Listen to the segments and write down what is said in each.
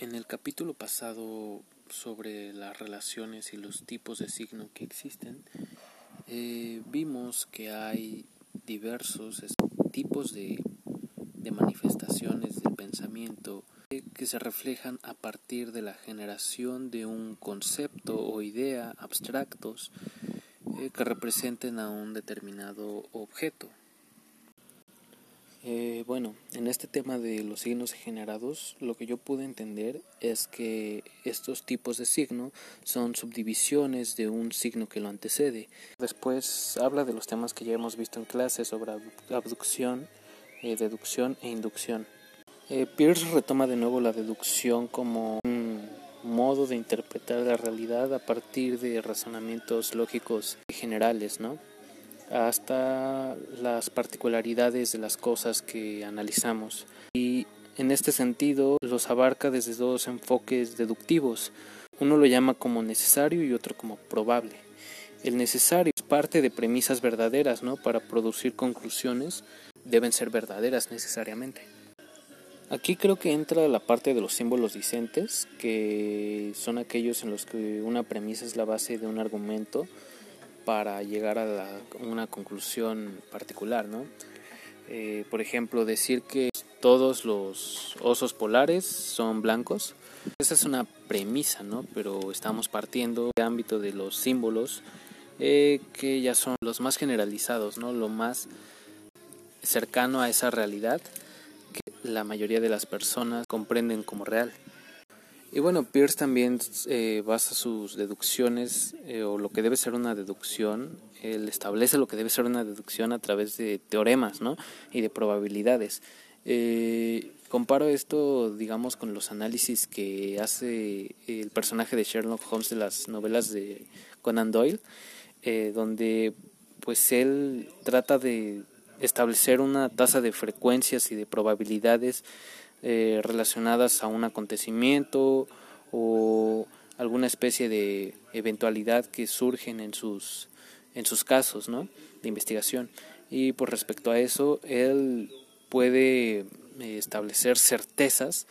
En el capítulo pasado sobre las relaciones y los tipos de signo que existen, eh, vimos que hay diversos tipos de, manifestaciones del pensamiento que se reflejan a partir de la generación de un concepto o idea abstractos eh, que representen a un determinado objeto. Eh, bueno, en este tema de los signos generados, lo que yo pude entender es que estos tipos de signo son subdivisiones de un signo que lo antecede. Después habla de los temas que ya hemos visto en clase sobre abducción, eh, deducción e inducción. Eh, Pierce retoma de nuevo la deducción como un modo de interpretar la realidad a partir de razonamientos lógicos generales, ¿no? Hasta las particularidades de las cosas que analizamos. Y en este sentido los abarca desde dos enfoques deductivos. Uno lo llama como necesario y otro como probable. El necesario es parte de premisas verdaderas, ¿no? Para producir conclusiones deben ser verdaderas necesariamente. Aquí creo que entra la parte de los símbolos dicentes, que son aquellos en los que una premisa es la base de un argumento para llegar a una conclusión particular, ¿no? Eh, por ejemplo, decir que todos los osos polares son blancos, esa es una premisa, ¿no? Pero estamos partiendo del ámbito de los símbolos eh, que ya son los más generalizados, ¿no? Lo más cercano a esa realidad que la mayoría de las personas comprenden como real. Y bueno, Pierce también eh, basa sus deducciones eh, o lo que debe ser una deducción, él establece lo que debe ser una deducción a través de teoremas ¿no? y de probabilidades. Eh, comparo esto, digamos, con los análisis que hace el personaje de Sherlock Holmes de las novelas de Conan Doyle, donde pues él trata de establecer una tasa de frecuencias y de probabilidades eh, relacionadas a un acontecimiento o alguna especie de eventualidad que surgen en sus, en sus casos ¿no? de investigación. Y por respecto a eso, él puede eh, establecer certezas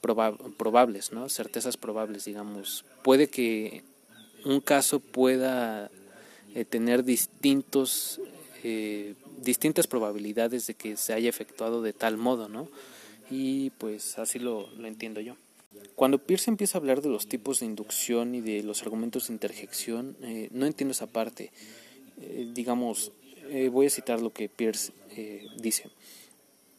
probables, ¿no? certezas probables, digamos. Puede que un caso pueda eh, tener distintos, distintas probabilidades de que se haya efectuado de tal modo, ¿no? Y pues así lo, entiendo yo. Cuando Pierce empieza a hablar de los tipos de inducción y de los argumentos de interjección, eh, no entiendo esa parte. Eh, digamos, eh, voy a citar lo que Pierce dice.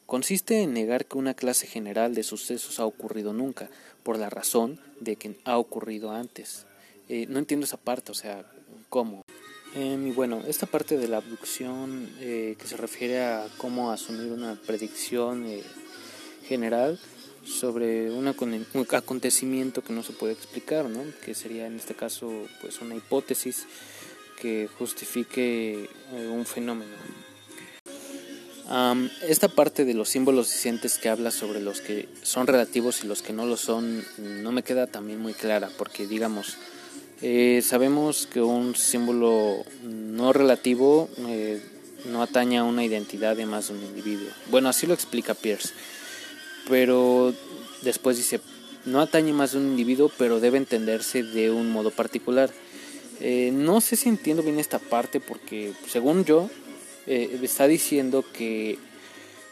Consiste en negar que una clase general de sucesos ha ocurrido nunca, por la razón de que ha ocurrido antes. no entiendo esa parte, o sea, ¿cómo? y bueno, esta parte de la abducción que se refiere a cómo asumir una predicción general sobre un acontecimiento que no se puede explicar, ¿no? que sería en este caso pues una hipótesis que justifique eh, un fenómeno. esta parte de los símbolos dicientes que habla sobre los que son relativos y los que no lo son no me queda también muy clara porque digamos eh, sabemos que un símbolo no relativo eh, no ataña a una identidad de más de un individuo. Bueno, así lo explica Pierce pero después dice, no atañe más de un individuo, pero debe entenderse de un modo particular. Eh, no sé si entiendo bien esta parte porque, según yo, eh, está diciendo que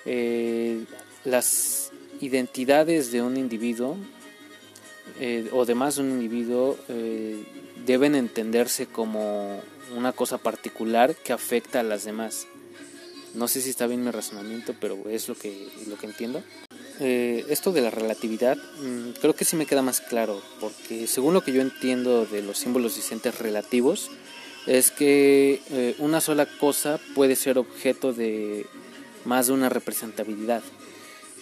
eh, las identidades de un individuo o de más de un individuo deben entenderse como una cosa particular que afecta a las demás. No sé si está bien mi razonamiento, pero es lo que, lo que entiendo. Eh, esto de la relatividad mm, creo que sí me queda más claro, porque según lo que yo entiendo de los símbolos discentes relativos, es que eh, una sola cosa puede ser objeto de más de una representabilidad.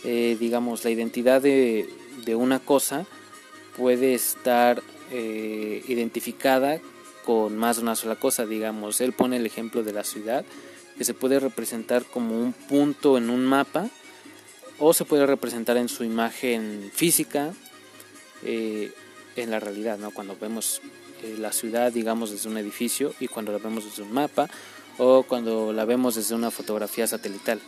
Eh, digamos, la identidad de, de, una cosa puede estar identificada con más de una sola cosa. Digamos, él pone el ejemplo de la ciudad, que se puede representar como un punto en un mapa o se puede representar en su imagen física eh, en la realidad, ¿no? cuando vemos eh, la ciudad, digamos, desde un edificio y cuando la vemos desde un mapa o cuando la vemos desde una fotografía satelital.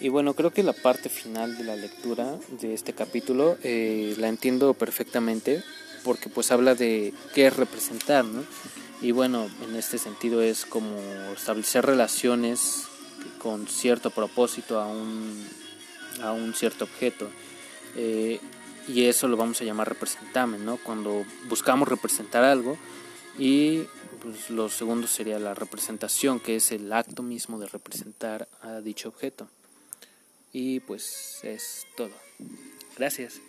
Y bueno, creo que la parte final de la lectura de este capítulo eh, la entiendo perfectamente porque pues habla de qué es representar, ¿no? Y bueno, en este sentido es como establecer relaciones con cierto propósito a un, a un cierto objeto. Eh, y eso lo vamos a llamar representamen, ¿no? Cuando buscamos representar algo y pues, lo segundo sería la representación, que es el acto mismo de representar a dicho objeto. Y pues es todo. Gracias.